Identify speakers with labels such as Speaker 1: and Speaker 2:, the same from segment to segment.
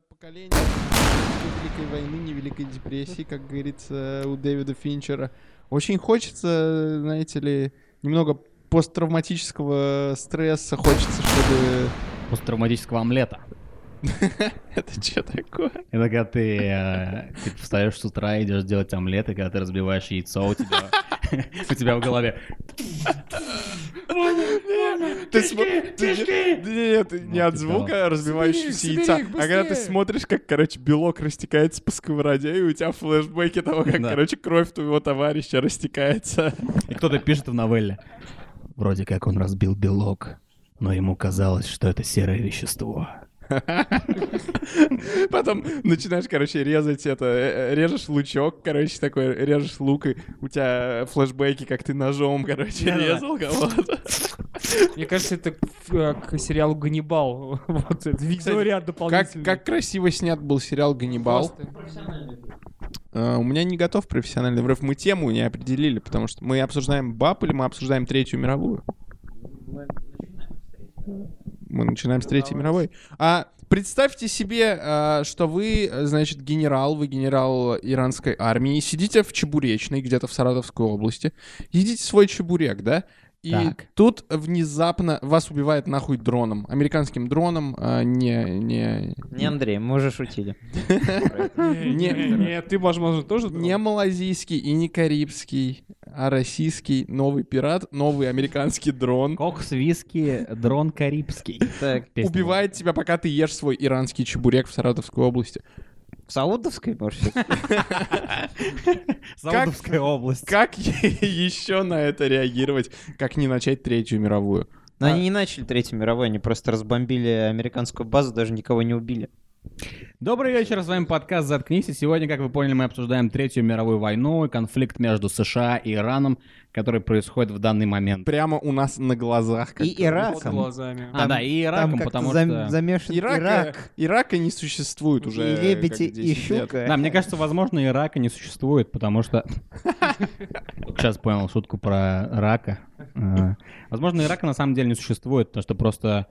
Speaker 1: поколение ни Великой войны, ни Великой депрессии, как говорится у Дэвида Финчера. Очень хочется, знаете ли, немного посттравматического стресса. Хочется, чтобы...
Speaker 2: Посттравматического омлета.
Speaker 1: Это что такое?
Speaker 2: Это когда ты, э, ты встаешь с утра, идешь делать омлет, и когда ты разбиваешь яйцо, у тебя, у тебя в голове...
Speaker 1: Ты Нет, не от звука разбивающегося яйца, а когда ты смотришь, как, короче, белок растекается по сковороде, и у тебя флешбеки того, как, короче, кровь твоего товарища растекается.
Speaker 2: И кто-то пишет в новелле. Вроде как он разбил белок, но ему казалось, что это серое вещество.
Speaker 1: Потом начинаешь, короче, резать это, э, э, режешь лучок, короче, такой, режешь лук, и у тебя флешбеки, как ты ножом, короче, резал кого-то.
Speaker 3: Мне кажется, это э, к сериалу «Ганнибал». Вот это
Speaker 1: Как,
Speaker 3: дополнительный.
Speaker 1: как красиво снят был сериал «Ганнибал». Э, у меня не готов профессиональный врыв. Мы тему не определили, потому что мы обсуждаем БАП или мы обсуждаем Третью мировую? Мы начинаем с Третьей мировой. А представьте себе, а, что вы, э, значит, генерал, вы генерал иранской армии, сидите в Чебуречной, где-то в Саратовской области, едите свой чебурек, да? И
Speaker 2: Так.
Speaker 1: тут внезапно вас убивает нахуй дроном, американским дроном, а, не, не,
Speaker 4: Не, Андрей, мы уже шутили.
Speaker 3: Не, не, не, ты, возможно, тоже...
Speaker 1: не малазийский и не карибский, а российский новый пират, новый американский дрон.
Speaker 2: Кокс, виски, дрон карибский.
Speaker 1: Убивает тебя, пока ты ешь свой иранский чебурек в Саратовской области.
Speaker 4: В Саудовской, может, быть?
Speaker 2: Саудовская область.
Speaker 1: Как еще на это реагировать? Как не начать Третью мировую?
Speaker 4: Но они не начали Третью мировую, они просто разбомбили американскую базу, даже никого не убили.
Speaker 2: Добрый вечер, с вами подкаст «Заткнись». И сегодня, как вы поняли, мы обсуждаем Третью мировую войну и конфликт между США и Ираном, который происходит в данный момент.
Speaker 1: Прямо у нас на глазах. как
Speaker 4: И
Speaker 1: говорится.
Speaker 3: Под
Speaker 4: Ираком.
Speaker 3: глазами.
Speaker 2: А, да, и Ираком,
Speaker 4: Там
Speaker 2: потому
Speaker 4: зам-
Speaker 2: что...
Speaker 4: замешан
Speaker 1: Ирака,
Speaker 4: Ирак.
Speaker 1: Ирака не существует уже.
Speaker 4: и лебедь,
Speaker 1: как
Speaker 4: и
Speaker 1: 10 лет.
Speaker 4: щука.
Speaker 2: Да, мне кажется, возможно, и рака не существует, потому что... Сейчас понял шутку про рака. Э, Возможно, и рака на самом деле не существует, потому что просто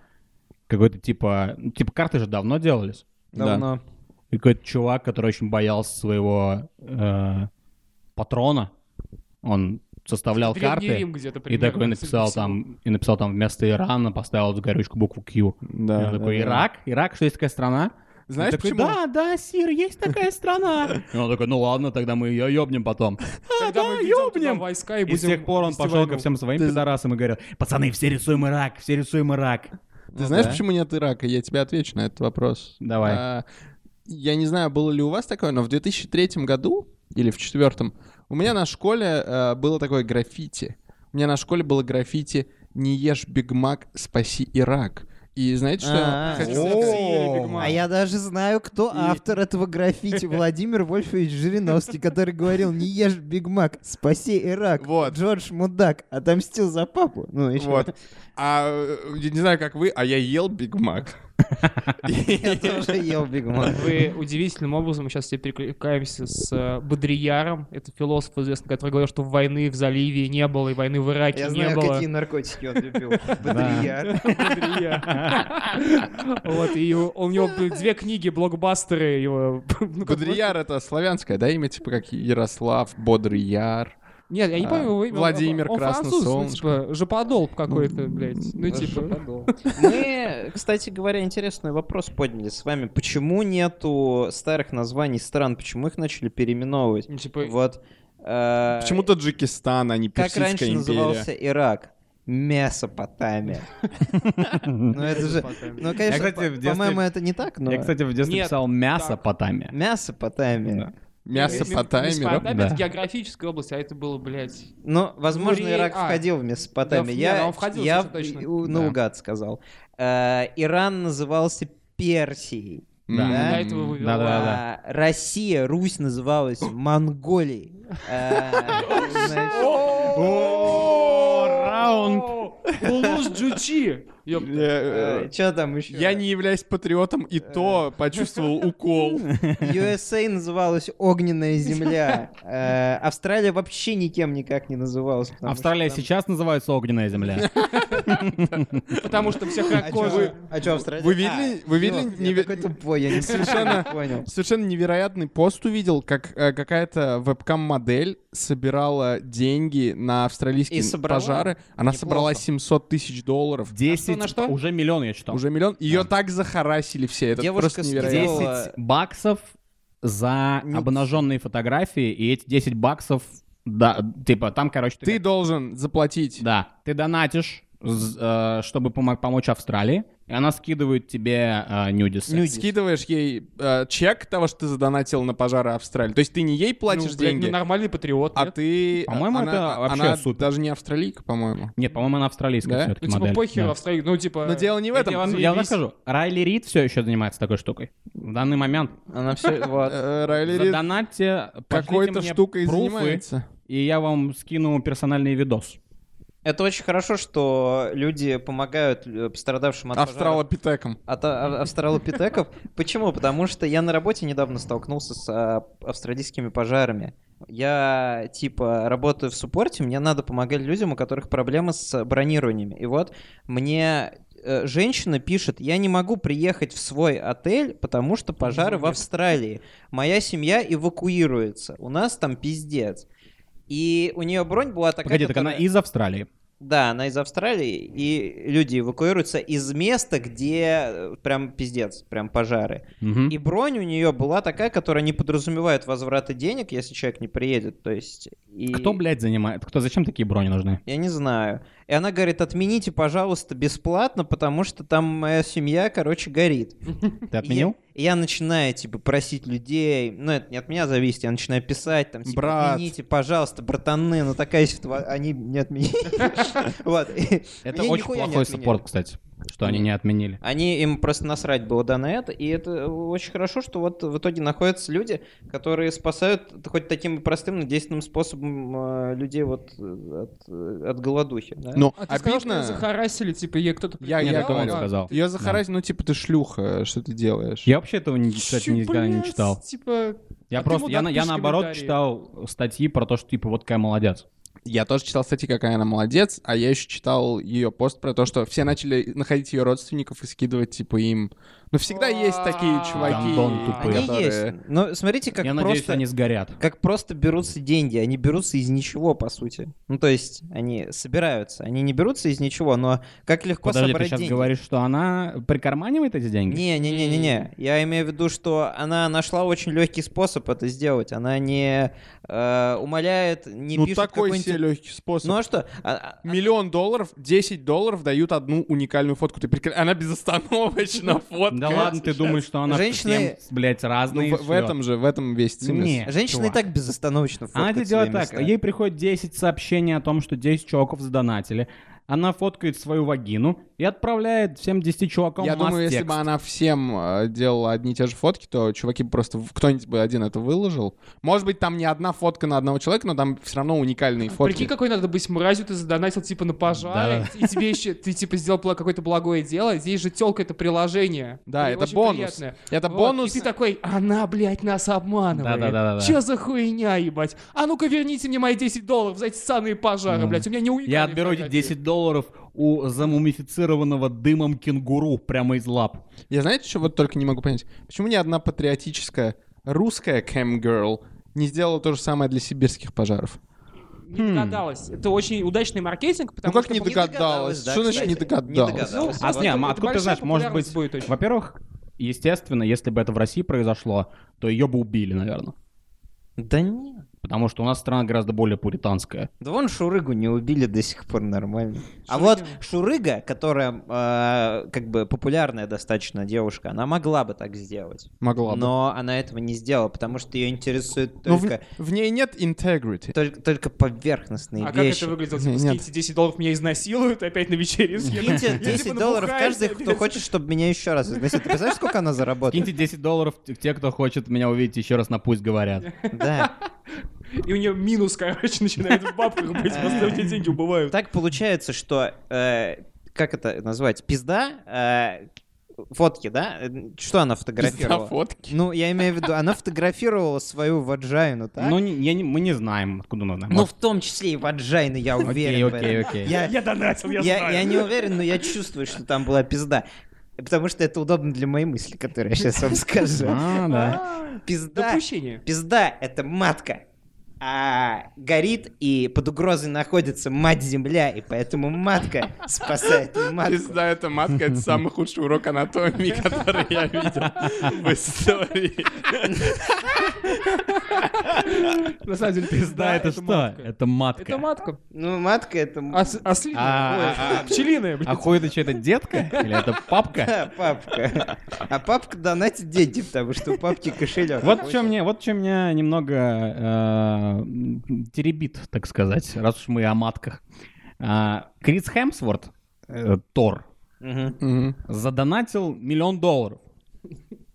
Speaker 2: какой-то типа... Типа карты же давно делались.
Speaker 4: Давно.
Speaker 2: И какой-то чувак, который очень боялся своего э, патрона, он составлял
Speaker 3: Древний
Speaker 2: карты
Speaker 3: Рим где-то
Speaker 2: и
Speaker 3: примерно,
Speaker 2: такой написал там, и написал там вместо Ирана, поставил эту горючку букву Q.
Speaker 1: Да,
Speaker 2: И он такой,
Speaker 1: да, да.
Speaker 2: Ирак? Ирак, что есть такая страна?
Speaker 1: Знаешь
Speaker 2: И такой,
Speaker 1: почему?
Speaker 2: Да, да, Сир, есть такая страна. И он такой, ну ладно, тогда мы ее ёбнем потом. А,
Speaker 3: Когда
Speaker 2: да, ёбнем.
Speaker 3: войска и
Speaker 2: И
Speaker 3: будем
Speaker 2: с тех пор он пошел ко всем своим
Speaker 1: Ты-
Speaker 2: пидорасам и говорил, пацаны, все рисуем Ирак, все рисуем Ирак.
Speaker 1: Ты
Speaker 4: Ну
Speaker 1: знаешь,
Speaker 4: да.
Speaker 1: почему нет Ирака? Я тебе отвечу на этот вопрос.
Speaker 2: Давай.
Speaker 1: А, я не знаю, было ли у вас такое, но в 2003 году или в 2004 у меня на школе э, было такое граффити. У меня на школе было граффити «Не ешь Биг Мак, спаси Ирак». И знаете, что
Speaker 4: А,
Speaker 1: хочу.
Speaker 4: А я даже знаю, кто
Speaker 1: И-
Speaker 4: автор этого граффити. Владимир Вольфович Жириновский, который говорил, не ешь Биг Мак, спаси Ирак.
Speaker 1: Вот.
Speaker 4: Джордж Мудак отомстил за папу. Ну, еще.
Speaker 1: Вот. А э, я не знаю, как вы, а я ел Биг Мак.
Speaker 4: Я тоже ел Биг Мак.
Speaker 3: Вы удивительным образом, мы сейчас все перекликаемся с э, Бодрияром, это философ известный, который говорил, что войны в заливе не было, и войны в Ираке
Speaker 4: Я
Speaker 3: не
Speaker 4: знаю,
Speaker 3: было.
Speaker 4: какие наркотики он любил. Бодрияр.
Speaker 3: Бодрияр. Вот, и у него две книги, блокбастеры его. ну,
Speaker 1: Бодрияр — это славянское, да, имя, типа как Ярослав, Бодрый Яр.
Speaker 3: Нет, я не
Speaker 1: А,
Speaker 3: помню его имя.
Speaker 1: Владимир
Speaker 3: француз, ну,
Speaker 1: Красносолнышко.
Speaker 3: типа, какой-то, блядь. Ну, типа...
Speaker 4: Мы, кстати говоря, интересный вопрос подняли с вами. Почему нету старых названий стран? Почему их начали переименовывать?
Speaker 3: ну, Типа,
Speaker 4: Вот. э,
Speaker 1: Почему Таджикистан, а не
Speaker 4: Как
Speaker 1: Персидская
Speaker 4: раньше
Speaker 1: империя?
Speaker 4: назывался Ирак? Месопотамия. Ну это же... Ну, конечно, по-моему, это не так, но...
Speaker 2: Я, кстати, в детстве писал мясо потамия.
Speaker 4: Месопотамия.
Speaker 1: Месопотамия,
Speaker 3: Месопотамия
Speaker 2: да?
Speaker 3: это географическая область, а это было, блядь...
Speaker 4: Ну, возможно,
Speaker 3: Гурей-
Speaker 4: Ирак
Speaker 3: а,
Speaker 4: входил в
Speaker 3: да,
Speaker 4: Месопотамию. Я,
Speaker 3: не, он входил
Speaker 4: я
Speaker 3: совершенно точно.
Speaker 4: у-
Speaker 2: Да.
Speaker 4: наугад сказал. Э, Иран назывался Персией.
Speaker 2: Да.
Speaker 4: Да?
Speaker 3: До этого вывел.
Speaker 2: Да-да-да.
Speaker 4: А, Россия, Русь называлась Монголией. Э,
Speaker 2: раунд.
Speaker 3: Улус Джучи!
Speaker 1: Э, э,
Speaker 4: Что там еще?
Speaker 1: Я не являюсь патриотом, и то почувствовал укол.
Speaker 4: USA называлась «Огненная земля». Э, Австралия вообще никем никак не называлась.
Speaker 2: Австралия
Speaker 4: что
Speaker 2: сейчас называется огненная земля.
Speaker 3: Потому что всех
Speaker 4: А
Speaker 3: кожи.
Speaker 4: а чё, Австралия?
Speaker 1: Вы видели-
Speaker 4: А,
Speaker 1: вы видели
Speaker 4: Я
Speaker 1: неве-
Speaker 4: такой тупой, я не совершенно понял.
Speaker 1: Совершенно невероятный пост увидел, как э, какая-то вебкам-модель собирала деньги на австралийские пожары. Она собрала 700 тысяч долларов.
Speaker 2: 10,
Speaker 3: на что?
Speaker 2: уже миллион я читал.
Speaker 1: Уже миллион. Ее так захарасили все. Это
Speaker 4: Девушка
Speaker 1: просто невероятно.
Speaker 4: сделала-
Speaker 2: 10 баксов за
Speaker 4: Нюц.
Speaker 2: обнаженные фотографии, и эти 10 баксов, да, типа, там, короче,
Speaker 1: Ты должен заплатить.
Speaker 2: Да, ты донатишь, э, чтобы помо- помочь Австралии, и она скидывает тебе э, нюдисы.
Speaker 4: Нюдис.
Speaker 1: Скидываешь ей э, чек того, что ты задонатил на пожары Австралии. То есть ты не ей платишь
Speaker 3: Ну, блядь,
Speaker 1: деньги,
Speaker 3: ну, нормальный патриот.
Speaker 1: а
Speaker 3: нет?
Speaker 1: ты...
Speaker 2: По-моему,
Speaker 1: она-
Speaker 2: это вообще
Speaker 1: она
Speaker 2: супер.
Speaker 1: даже не австралийка, по-моему.
Speaker 2: Нет, по-моему, она австралийская
Speaker 1: Да?
Speaker 2: все-таки
Speaker 3: Ну, типа,
Speaker 2: модель.
Speaker 3: похер
Speaker 2: Да.
Speaker 3: Австралии. Ну, типа...
Speaker 1: Но дело не в этом.
Speaker 2: Я вам, я вам расскажу. Райли Рид все еще занимается такой штукой. В данный момент.
Speaker 4: Она все, вот.
Speaker 1: Э, Райли Рид
Speaker 2: Задонатьте,
Speaker 1: какой-то штукой занимается.
Speaker 2: и я вам скину персональный видос.
Speaker 4: Это очень хорошо, что люди помогают э, пострадавшим от пожаров
Speaker 1: Австралопитеком.
Speaker 4: от а- австралопитеков. Почему? Потому что я на работе недавно столкнулся с а, австралийскими пожарами. Я, типа, работаю в суппорте, мне надо помогать людям, у которых проблемы с бронированиями. И вот мне э, женщина пишет, я не могу приехать в свой отель, потому что пожары в Австралии. Моя семья эвакуируется. У нас там пиздец. И у нее бронь была такая,
Speaker 2: Погоди, так она
Speaker 4: которая-
Speaker 2: из Австралии.
Speaker 4: да, она из Австралии, и люди эвакуируются из места, где э, прям пиздец, прям пожары.
Speaker 2: Мгм.
Speaker 4: И бронь у нее была такая, которая не подразумевает возврата денег, если человек не приедет. То есть. И...
Speaker 2: Кто, блядь, занимает? Кто, зачем такие брони нужны?
Speaker 4: Я не знаю. И она говорит, отмените, пожалуйста, бесплатно, потому что там моя семья, короче, горит.
Speaker 2: Ты отменил?
Speaker 4: И я начинаю, типа, просить людей, ну, это не от меня зависит, я начинаю писать, там, типа,
Speaker 1: Брат.
Speaker 4: отмените, пожалуйста, братаны, ну, такая ситуация, они не отменили. Вот.
Speaker 2: Это очень плохой саппорт, кстати, что они не отменили.
Speaker 4: Они, им просто насрать было да на это, и это очень хорошо, что вот в итоге находятся люди, которые спасают хоть таким простым, но действенным способом э, людей вот э, от, э, от голодухи. да.
Speaker 1: Ну,
Speaker 3: А ты сказал, что
Speaker 1: обидно.
Speaker 3: захарасили, типа, ей кто-то...
Speaker 1: Я,
Speaker 2: Нет,
Speaker 1: я говорю.
Speaker 2: сказал.
Speaker 1: Ее захарасили, ну типа ты шлюха, что ты делаешь?
Speaker 2: Я вообще этого, не- кстати, никогда не читал.
Speaker 3: Типа,
Speaker 2: Я
Speaker 3: А
Speaker 2: просто, я, я наоборот читал статьи про то, что типа вот какая молодец.
Speaker 1: Я тоже читал статьи, какая она молодец, а я еще читал ее пост про то, что все начали находить ее родственников и скидывать, типа, им... Ну, всегда есть такие чуваки,
Speaker 2: Гандон тупые.
Speaker 4: Они
Speaker 1: которые-
Speaker 4: есть. Но смотрите, как
Speaker 2: я надеюсь,
Speaker 4: просто...
Speaker 2: они сгорят.
Speaker 4: Как просто берутся деньги, они берутся из ничего, по сути. Ну, то есть, они собираются, они не берутся из ничего, но как легко
Speaker 2: Подожди, ты
Speaker 4: собрать
Speaker 2: сейчас
Speaker 4: деньги.
Speaker 2: говоришь, что она прикарманивает эти деньги?
Speaker 4: Не-не-не-не-не. Я имею в виду, что она нашла очень легкий способ это сделать. Она не э, умоляет, не
Speaker 1: ну,
Speaker 4: пишет
Speaker 1: такой себе легкий способ.
Speaker 4: Ну а что? А- а-
Speaker 1: Миллион долларов, 10 долларов дают одну уникальную фотку. Ты прикр- Она безостановочно фоткает.
Speaker 2: Да ладно, ты думаешь, что она
Speaker 4: Женщины-
Speaker 2: всем, блядь,
Speaker 1: Ну,
Speaker 2: разные?
Speaker 1: в, в этом же, в этом весь цимис.
Speaker 2: Не.
Speaker 4: Женщины и так безостановочно
Speaker 2: Она
Speaker 4: фоткают
Speaker 2: это делает так, ей приходит 10 сообщений о том, что 10 чуваков задонатили. Она фоткает свою вагину и отправляет всем 10 чувакам
Speaker 1: Я думаю, если
Speaker 2: масс-текст.
Speaker 1: бы она всем э, делала одни и те же фотки, то чуваки бы просто... Кто-нибудь бы один это выложил. Может быть, там не одна фотка на одного человека, но там все равно уникальные фотки.
Speaker 3: Прикинь, какой надо быть мразью, ты задонатил типа на пожары, и тебе еще, ты типа сделал какое-то благое дело, здесь же телка это приложение.
Speaker 1: Да,
Speaker 3: И
Speaker 1: это бонус.
Speaker 3: приятное.
Speaker 1: Это
Speaker 3: Вот,
Speaker 1: бонус.
Speaker 3: И ты такой, она, блядь, нас обманывает.
Speaker 2: Да-да-да-да-да.
Speaker 3: Че за хуйня, ебать? А ну-ка верните мне мои 10 долларов за эти ссаные пожары,
Speaker 2: Мгм.
Speaker 3: блядь, у меня не уникальные
Speaker 2: Я отберу эти
Speaker 3: фотографии».
Speaker 2: 10 долларов у замумифицированного дымом кенгуру прямо из лап.
Speaker 1: Я знаете, что вот только не могу понять? Почему ни одна патриотическая русская cam-girl не сделала то же самое для сибирских пожаров?
Speaker 3: Не догадалась. Это очень удачный маркетинг,
Speaker 1: Ну
Speaker 3: потому
Speaker 1: как
Speaker 3: что...
Speaker 1: не
Speaker 4: догадалась,
Speaker 1: догадалась?
Speaker 4: да,
Speaker 1: Что значит не
Speaker 4: кстати, не
Speaker 1: догадалась?
Speaker 4: догадалась.
Speaker 2: А, не, а откуда ты знаешь, может быть,
Speaker 3: будет очень.
Speaker 2: во-первых, естественно, если бы это в России произошло, то ее бы убили, наверное.
Speaker 4: Да нет.
Speaker 2: Потому что у нас страна гораздо более пуританская.
Speaker 4: Да вон Шурыгу не убили до сих пор нормально. А
Speaker 3: Шурыгина?
Speaker 4: вот Шурыга, которая э, как бы популярная достаточно девушка, она могла бы так сделать.
Speaker 1: Могла бы.
Speaker 4: Но она этого не сделала, потому что ее интересует
Speaker 1: Но в,
Speaker 4: только,
Speaker 1: в ней нет integrity.
Speaker 4: только, только поверхностные
Speaker 3: А как
Speaker 4: вещи.
Speaker 3: это выглядело? Типа,
Speaker 1: нет.
Speaker 3: скиньте 10 долларов, меня изнасилуют, опять на вечере съедут.
Speaker 4: Киньте
Speaker 3: Я,
Speaker 4: 10
Speaker 3: типа,
Speaker 4: долларов каждый, кто хочет, чтобы меня еще раз изнасиловать. Ты представляешь, сколько она заработает?
Speaker 2: Киньте 10 долларов те, кто хочет меня увидеть еще раз на «Пусть говорят».
Speaker 4: Да.
Speaker 3: И у нее минус, короче, начинает в бабках быть, просто у тебя деньги убывают.
Speaker 4: Так получается, что э, как это назвать, пизда, э, фотки, да? Э, Что она фотографировала?
Speaker 1: фотки.
Speaker 4: Ну, я имею в виду, она фотографировала свою ваджайну, так?
Speaker 2: Ну, не- я не- мы не знаем, откуда она.
Speaker 4: Ну, в том числе и ваджайны, я уверен
Speaker 2: окей,
Speaker 4: этом.
Speaker 2: окей.
Speaker 4: Я,
Speaker 3: Я донатил, я,
Speaker 4: я,
Speaker 3: знаю.
Speaker 4: я не уверен, но я чувствую, что там была пизда. Потому что это удобно для моей мысли, которую я сейчас вам скажу.
Speaker 2: А, да.
Speaker 4: Пизда,
Speaker 3: Допущение.
Speaker 4: пизда — это матка. А горит и под угрозой находится мать-земля, и поэтому матка спасает матку.
Speaker 1: Пизда, это матка, это самый худший урок анатомии, который я видел в истории.
Speaker 3: На самом деле,
Speaker 2: Пизда, это что?
Speaker 3: матка.
Speaker 2: Это матка.
Speaker 3: Это матка.
Speaker 4: Ну, матка — это...
Speaker 3: А, ослиная.
Speaker 2: А, а, а.
Speaker 3: Пчелиная.
Speaker 2: А хуй это что, это детка? Или это папка?
Speaker 4: Да, папка. А папка донатит деньги, потому что у папки кошелек.
Speaker 2: Вот чем мне, вот чем меня немного э, теребит, так сказать, раз уж мы о матках. А, Крис Хемсворт, э, Тор, задонатил миллион долларов.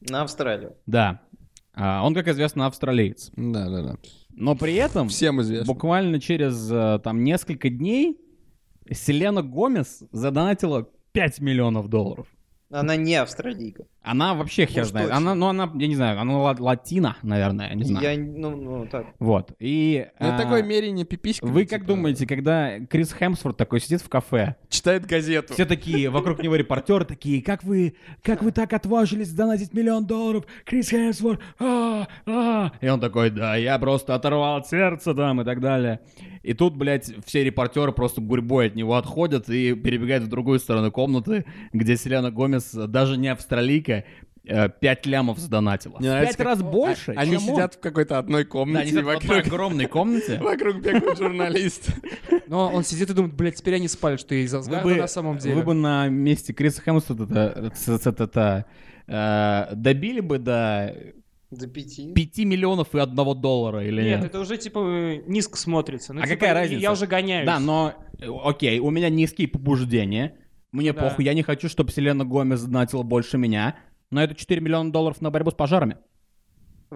Speaker 4: На Австралию.
Speaker 2: Да. А, он, как известно, австралиец.
Speaker 1: Да, да, да.
Speaker 2: Но при этом
Speaker 1: Всем известно.
Speaker 2: буквально через э, там несколько дней Селена Гомес задонатила 5 миллионов долларов.
Speaker 4: Она не австралийка.
Speaker 2: Она вообще хер
Speaker 4: Уж
Speaker 2: знает.
Speaker 4: точно.
Speaker 2: Она, ну, она, я не знаю, она ла- латина, наверное, я не знаю.
Speaker 4: Я, ну, ну, так.
Speaker 2: Вот. И
Speaker 1: Ну,
Speaker 2: а,
Speaker 1: такое мерение пиписьками.
Speaker 2: Вы как
Speaker 1: типа,
Speaker 2: думаете, когда Крис Хемсворт такой сидит в кафе,
Speaker 1: Читает газету.
Speaker 2: все такие, вокруг него репортеры такие, как вы, как вы так отважились донатить миллион долларов, Крис Хемсворт, а, а». И он такой, да, я просто оторвал от сердца там и так далее. И тут, блядь, все репортеры просто гурьбой от него отходят и перебегают в другую сторону комнаты, где Селена Гомес, даже не австралийка, э, пять лямов задонатила.
Speaker 1: Мне нравится,
Speaker 2: Пять
Speaker 1: как-
Speaker 2: раз больше,
Speaker 1: Они
Speaker 2: чем он.
Speaker 1: сидят в какой-то одной
Speaker 2: Да,
Speaker 1: комнате,
Speaker 2: они
Speaker 1: и
Speaker 2: сидят в одной
Speaker 1: вокруг,
Speaker 2: огромной комнате.
Speaker 1: вокруг бегают журналисты.
Speaker 3: Но он сидит и думает, блядь, теперь они спали, что я из Асгарда на самом деле.
Speaker 2: вы бы на месте Криса Хемсворта это, э, добили бы до
Speaker 4: До пяти.
Speaker 2: 5 миллионов и одного доллара или
Speaker 3: Нет,
Speaker 2: нет?
Speaker 3: это уже, типа, э, низко смотрится. Ну,
Speaker 2: А
Speaker 3: типа,
Speaker 2: какая
Speaker 3: я-
Speaker 2: разница?
Speaker 3: Я уже гоняюсь.
Speaker 2: Да, но, э, окей, у меня низкие побуждения, мне
Speaker 3: Да.
Speaker 2: похуй, я не хочу, чтобы Селена Гомес задонатила больше меня, но это 4 миллиона долларов на борьбу с пожарами.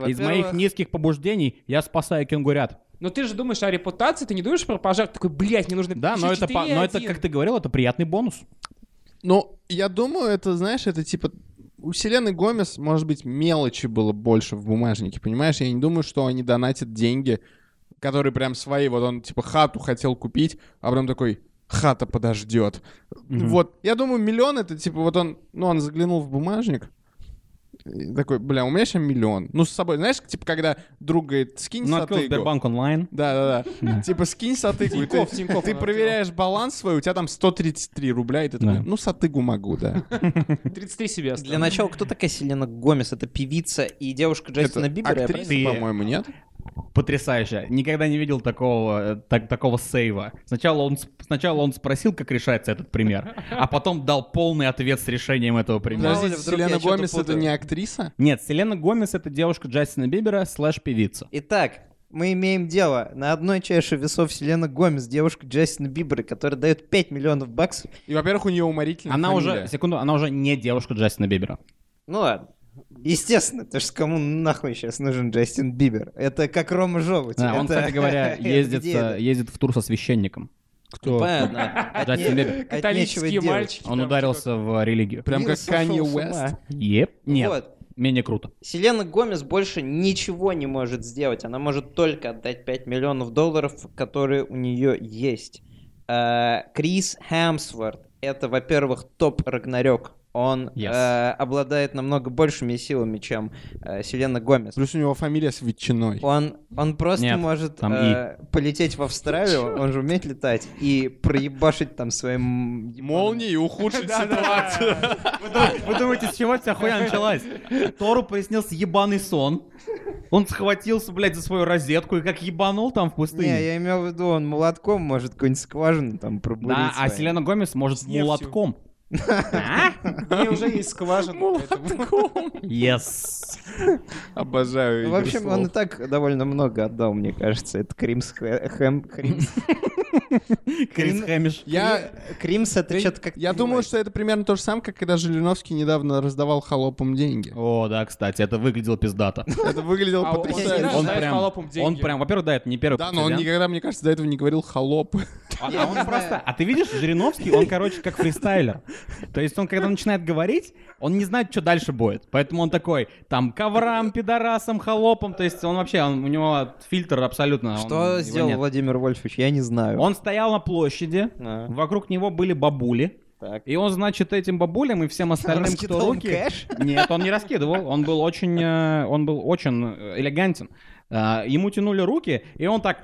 Speaker 2: Из моих низких побуждений я спасаю кенгурят.
Speaker 3: Но ты же думаешь о репутации, ты не думаешь про пожар, ты такой, блядь, мне нужно
Speaker 2: Да, но это, по- но это, как ты говорил, это приятный бонус.
Speaker 1: Ну, я думаю, это, знаешь, это типа... У Селены Гомес, может быть, мелочи было больше в бумажнике, понимаешь? Я не думаю, что они донатят деньги, которые прям свои. Вот он, типа, хату хотел купить, а потом такой, хата подождет.
Speaker 2: Мгм.
Speaker 1: Вот. Я думаю, миллион это, типа, вот он, ну, он заглянул в бумажник, и такой, бля, у меня сейчас миллион. Ну, с собой, знаешь, типа, когда друг говорит, скинь
Speaker 2: Ну, открыл. Сбербанк онлайн.
Speaker 1: Да-да-да. Типа, скинь сатыгу. ты- проверяешь баланс свой, у тебя там 133 рубля, и ты такой, ну, сатыгу могу, да.
Speaker 3: 33 себе
Speaker 4: Для начала, кто такая Селена Гомес? Это певица и девушка Джастина Бибера?
Speaker 1: актриса, по-моему, нет?
Speaker 2: Потрясающе. Никогда не видел такого, э, так- такого сейва. Сначала он, сначала он спросил, как решается этот пример, а потом дал полный ответ с решением этого примера.
Speaker 1: Подождите, Селена Гомес это не актриса?
Speaker 2: Нет, Селена Гомес — это девушка Джастина Бибера слэш певица.
Speaker 4: Итак, мы имеем дело на одной чаше весов Селена Гомес, девушка Джастина Бибера, которая дает 5 миллионов баксов.
Speaker 1: И, во-первых, у нее уморительная
Speaker 2: Она
Speaker 1: фамилия.
Speaker 2: уже, секунду, она уже не девушка Джастина Бибера.
Speaker 4: Ну ладно. Естественно, потому что кому нахуй сейчас нужен Джастин Бибер? Это как Рома Жовудь.
Speaker 2: Да, он,
Speaker 4: Это-
Speaker 2: кстати говоря, ездит, э, ездит в тур со священником.
Speaker 1: Кто?
Speaker 4: Понятно. От
Speaker 2: Джастин Бибер.
Speaker 3: Католические мальчики.
Speaker 2: Он ударился в религию.
Speaker 1: Прям как Канье. Уэст.
Speaker 2: Еп, нет, менее круто.
Speaker 4: Селена Гомес больше ничего не может сделать. Она может только отдать 5 миллионов долларов, которые у нее есть. Э, Крис Хемсворт — это, во-первых, топ Рагнарёк. Он
Speaker 2: Yes.
Speaker 4: э, обладает намного большими силами, чем э, Селена Гомес.
Speaker 1: Плюс у него фамилия с ветчиной.
Speaker 4: Он, он просто
Speaker 2: Нет,
Speaker 4: может
Speaker 2: там
Speaker 4: э, полететь в Австралию, он же умеет летать, и проебашить там своим... ебаным-
Speaker 1: Молнии и ухудшить ситуацию.
Speaker 2: Вы думаете, с чего вся хуйня началась? Тору приснился ебаный сон. Он схватился, блядь, за свою розетку и как ебанул там в
Speaker 4: Не,
Speaker 2: пустыне.
Speaker 4: я имел в виду, он молотком может какую-нибудь скважину там пробурить.
Speaker 2: Да, а. Селена Гомес может
Speaker 3: С
Speaker 2: молотком.
Speaker 3: У уже есть скважина. поэтому-
Speaker 2: Yes.
Speaker 1: Обожаю
Speaker 4: В общем, он и так довольно много отдал, мне кажется. Это Кримс Хэ- Хэм... Кримс...
Speaker 2: Крис Хэмиш.
Speaker 1: Я,
Speaker 4: Кримс это что-то как
Speaker 1: я думаю, что это примерно то же самое, как когда Жириновский недавно раздавал холопам деньги.
Speaker 2: О, да, кстати, это выглядело пиздато.
Speaker 1: Это выглядело
Speaker 3: А он
Speaker 1: потрясающе.
Speaker 2: Он прям, он прям, во-первых, да, это не первый
Speaker 1: Да, но он никогда, мне кажется, до этого не говорил холоп.
Speaker 2: А, а он просто... А ты видишь, Жириновский, он, короче, как фристайлер. То есть он, когда начинает говорить, он не знает, что дальше будет. Поэтому он такой, там, коврам, пидорасам, холопам. То есть он вообще, он- у него фильтр абсолютно... он-
Speaker 4: Что
Speaker 2: его
Speaker 4: сделал
Speaker 2: нет.
Speaker 4: Владимир Вольфович, я не знаю.
Speaker 2: Он стоял на площади,
Speaker 4: А,
Speaker 2: вокруг него были бабули.
Speaker 4: так.
Speaker 2: И он, значит, этим бабулям и всем остальным, кто
Speaker 4: Раскидал им
Speaker 2: руки...
Speaker 4: кэш?
Speaker 2: Нет, он не раскидывал. Он был очень, э, он был очень э, элегантен. А, Ему тянули руки, и он так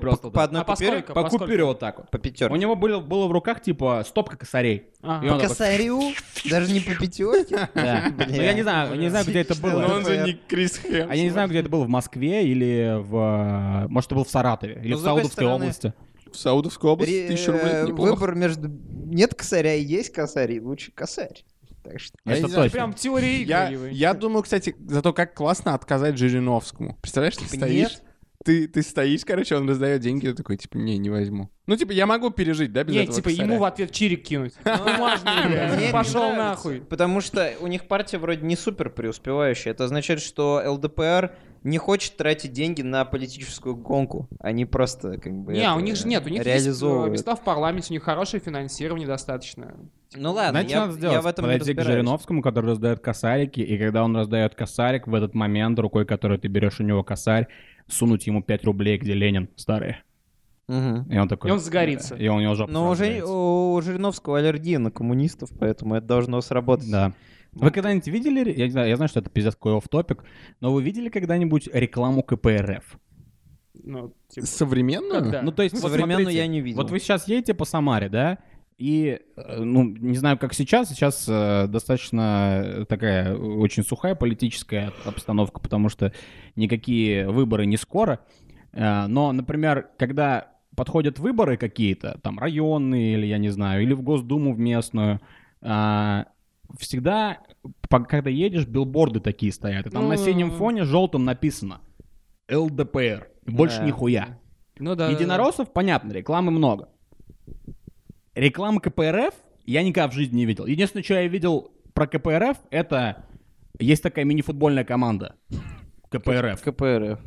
Speaker 2: Просто
Speaker 4: по,
Speaker 2: так.
Speaker 4: по одной
Speaker 3: А по
Speaker 4: купюре?
Speaker 3: сколько?
Speaker 2: по
Speaker 3: сколько?
Speaker 2: купюре вот так вот.
Speaker 4: По
Speaker 2: У
Speaker 4: пятерке.
Speaker 2: него было, было в руках, типа, стопка косарей.
Speaker 3: Ага.
Speaker 4: По косарю? Даже не по пятерке?
Speaker 2: да. Ну, я не знаю, не знаю, где это было.
Speaker 4: он же не
Speaker 1: Крис.
Speaker 2: А я не знаю, где это было, в Москве или в... Может, это было в Саратове, или в Саудовской области.
Speaker 1: В Саудовской области тысяча рублей
Speaker 4: э,
Speaker 1: неплохо.
Speaker 4: Выбор между нет косаря и есть косарь, и лучше косарь. Так что...
Speaker 1: Я
Speaker 2: Это
Speaker 1: не знаю,
Speaker 2: точно.
Speaker 3: Прям теория
Speaker 1: Я,
Speaker 3: игры.
Speaker 1: я думаю, кстати, зато как классно отказать Жириновскому. Представляешь, ты стоишь,
Speaker 4: нет.
Speaker 1: Ты, ты стоишь, короче, он раздает деньги, ты такой, типа, не, не возьму. Ну, типа, я могу пережить, да, без
Speaker 3: Не,
Speaker 1: этого
Speaker 3: типа
Speaker 1: косаря?
Speaker 3: ему в ответ чирик кинуть. Блядь.
Speaker 4: не
Speaker 3: Пошел нахуй.
Speaker 4: Потому что у них партия вроде не супер преуспевающая. Это означает, что ЛДПР не хочет тратить деньги на политическую гонку. Они просто как бы
Speaker 3: Не,
Speaker 4: это
Speaker 3: у них же нет, у них есть э, места в парламенте, у них хорошее финансирование достаточно.
Speaker 4: Ну ладно,
Speaker 2: Знаете,
Speaker 4: я,
Speaker 2: надо сделать?
Speaker 4: я в этом не
Speaker 2: Подойти к. Жириновскому, который раздает косарики, и когда он раздает косарик, в этот момент рукой, которой ты берешь у него косарь, сунуть ему 5 рублей, где Ленин старые.
Speaker 4: Мгм.
Speaker 2: И он такой...
Speaker 3: И он загорится.
Speaker 2: И он у него жопа
Speaker 4: Но уже у Жириновского аллергия на коммунистов, поэтому это должно сработать.
Speaker 2: Да. Вы когда-нибудь видели, я, не знаю, я знаю, что это пиздец какой офф-топик, но вы видели когда-нибудь рекламу КПРФ?
Speaker 3: Ну, типа,
Speaker 1: Современную?
Speaker 3: Когда?
Speaker 2: Ну, то есть, вот
Speaker 4: Современную
Speaker 2: смотрите,
Speaker 4: я не видел.
Speaker 2: Вот вы сейчас едете по Самаре, да, и, э, ну, не знаю, как сейчас, сейчас э, достаточно такая очень сухая политическая обстановка, потому что никакие выборы не скоро. Э, Но, например, когда подходят выборы какие-то, там, районные или, я не знаю, или в Госдуму в местную, всегда, когда едешь, билборды такие стоят, и там на
Speaker 3: Ну,
Speaker 2: синем фоне желтым написано ЛДПР. Больше
Speaker 4: Да.
Speaker 2: нихуя.
Speaker 3: ну да.
Speaker 2: Единороссов, понятно, рекламы много. Рекламы КПРФ я никогда в жизни не видел. Единственное, что я видел про КПРФ, это есть такая мини-футбольная команда КПРФ.
Speaker 4: КПРФ.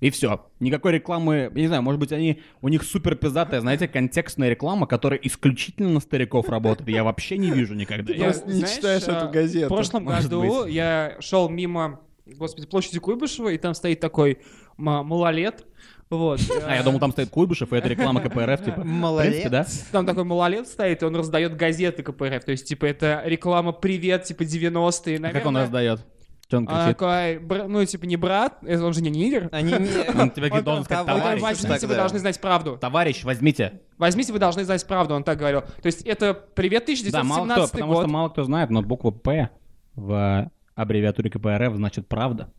Speaker 2: И все. Никакой рекламы, я не знаю, может быть, они, у них супер пиздатая, знаете, контекстная реклама, которая исключительно на стариков работает. Я вообще не вижу никогда.
Speaker 1: Ты просто не читаешь
Speaker 3: э,
Speaker 1: эту газету.
Speaker 3: В прошлом году
Speaker 2: быть.
Speaker 3: я шел мимо, господи, площади Куйбышева, и там стоит такой малолет. Вот.
Speaker 2: А я думал, там стоит Куйбышев, и это реклама КПРФ, типа.
Speaker 4: Малолет?
Speaker 2: принципе, да?
Speaker 3: Там такой малолет стоит, и он раздает газеты КПРФ. То есть, типа, это реклама «Привет», типа, 90-е.
Speaker 2: А как он раздает? Что он
Speaker 3: А,
Speaker 2: кричит?
Speaker 3: такой, бра- ну, типа, не брат, он же не нигер.
Speaker 4: Они не...
Speaker 2: Он тебе должен сказать, товарищ.
Speaker 4: Возьмите,
Speaker 3: вы должны знать правду.
Speaker 2: Товарищ, возьмите.
Speaker 3: Возьмите, вы должны знать правду, он так говорил. То есть это «Привет,
Speaker 2: Да, мало кто,
Speaker 3: 1917
Speaker 2: потому
Speaker 3: год».
Speaker 2: что мало кто знает, но буква П в аббревиатуре КПРФ значит правда.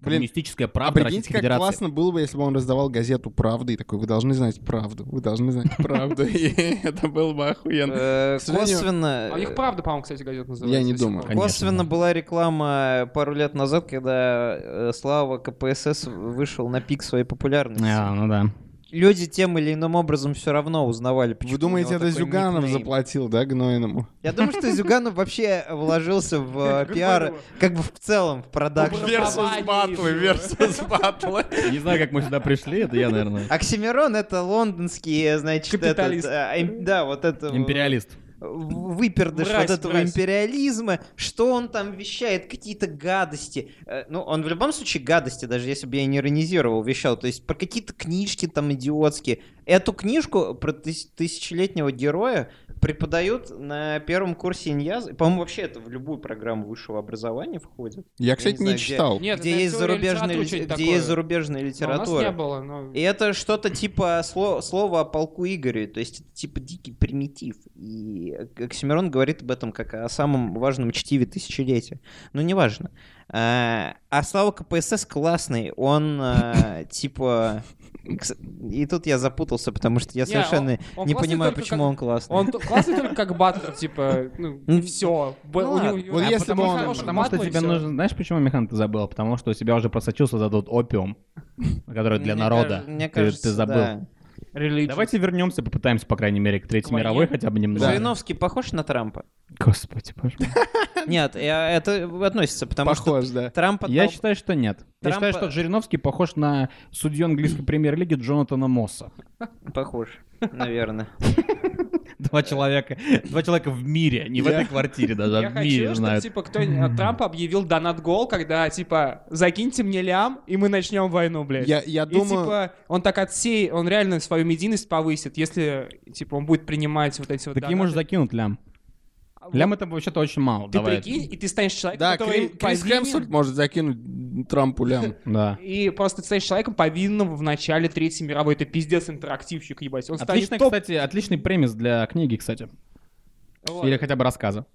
Speaker 1: Блин,
Speaker 2: Коммунистическая
Speaker 1: А
Speaker 2: правда
Speaker 1: прикиньте,
Speaker 2: Российской
Speaker 1: как
Speaker 2: Федерации.
Speaker 1: классно было бы, если бы он раздавал газету «Правда» и такой, вы должны знать правду, вы должны знать правду. И это было бы охуенно.
Speaker 4: Э, Косвенно...
Speaker 3: А у них правда, по-моему, кстати, газета называется.
Speaker 1: Я не думаю.
Speaker 4: Косвенно была реклама пару лет назад, когда э, Слава КПСС вышел на пик своей популярности.
Speaker 2: А, ну да.
Speaker 4: Люди тем или иным образом все равно узнавали, почему
Speaker 1: Вы думаете, это Зюганов
Speaker 4: никнейм.
Speaker 1: заплатил, да, Гнойному?
Speaker 4: Я думаю, что Зюганов вообще вложился в э, пиар, как бы в целом, в production.
Speaker 3: Versus батлы,
Speaker 1: Versus батлы.
Speaker 2: Не знаю, как мы сюда пришли, это я, наверное,
Speaker 4: Оксимирон это лондонский, э, значит, этот,
Speaker 3: Капиталист.
Speaker 4: э, да, вот это...
Speaker 2: империалист.
Speaker 4: Выпердыш
Speaker 3: Мразь,
Speaker 4: вот этого
Speaker 3: мразь.
Speaker 4: империализма, что он там вещает, какие-то гадости. Э, Ну, он в любом случае гадости, даже если бы я не иронизировал, вещал. То есть про какие-то книжки там идиотские. Эту книжку про тыс- тысячелетнего героя преподают на первом курсе Иньяз. По-моему, вообще это в любую программу высшего образования входит.
Speaker 1: Я, кстати,
Speaker 4: не знаю,
Speaker 1: не
Speaker 4: где-
Speaker 1: читал.
Speaker 3: Нет,
Speaker 4: где есть зарубежная, ли- где
Speaker 3: такое.
Speaker 4: есть зарубежная
Speaker 3: Но у нас
Speaker 4: литература.
Speaker 3: не было, но...
Speaker 4: И это что-то типа сло- слова о полку Игоре, то есть это типа дикий примитив. И Оксимирон говорит об этом как о самом важном чтиве тысячелетия. Ну, неважно. А, а Слава КПСС классный, он а, типа И тут я запутался, потому что я
Speaker 3: Не,
Speaker 4: совершенно
Speaker 3: он- он
Speaker 4: не понимаю, почему
Speaker 3: как-
Speaker 4: он классный.
Speaker 3: Он классный только как батлер, типа, ну, все.
Speaker 4: ну.
Speaker 1: Вот если бы он-
Speaker 2: потому что тебе нужно... Знаешь, почему, Михан, ты забыл? Потому что у тебя уже просочился за тот опиум, который для народа.
Speaker 4: Мне кажется,
Speaker 2: ты забыл.
Speaker 3: Religion.
Speaker 2: Давайте вернемся, попытаемся, по крайней мере, к Третьей
Speaker 3: К войне?
Speaker 2: мировой хотя бы немного.
Speaker 4: Жириновский похож на Трампа?
Speaker 2: Господи, боже мой.
Speaker 4: Нет, я- это относится, потому что
Speaker 1: Похож, да.
Speaker 4: Трамп
Speaker 2: Я считаю, что нет. Я
Speaker 4: Трампа-
Speaker 2: считаю, что Жириновский похож на судью английской премьер-лиги Джонатана Мосса.
Speaker 4: похож, наверное.
Speaker 2: Два человека, два человека в мире, не в этой квартире даже, а
Speaker 3: Я
Speaker 2: в
Speaker 3: хочу,
Speaker 2: мире
Speaker 3: чтобы,
Speaker 2: знают.
Speaker 3: типа, кто Трамп объявил донат гол, когда, типа, закиньте мне лям, и мы начнем войну, блядь.
Speaker 1: Я, я
Speaker 3: И,
Speaker 1: думаю...
Speaker 3: типа, он так отсеет, он реально свою медийность повысит, если, типа, он будет принимать вот эти вот
Speaker 2: Так ему же закинут лям.
Speaker 3: Вот
Speaker 2: Лям это вообще-то очень мало.
Speaker 3: Ты
Speaker 2: давай.
Speaker 3: прикинь, и ты станешь человеком,
Speaker 1: Да,
Speaker 3: который
Speaker 1: Кри- Крис Хемсворт может закинуть Трампу лям.
Speaker 2: Да.
Speaker 3: И просто ты станешь человеком, повинным в начале Третьей мировой. Это пиздец интерактивщик, ебать. Он
Speaker 2: Отличный,
Speaker 3: топ.
Speaker 2: кстати, отличный премис для книги, кстати.
Speaker 3: Вот.
Speaker 2: Или хотя бы рассказа.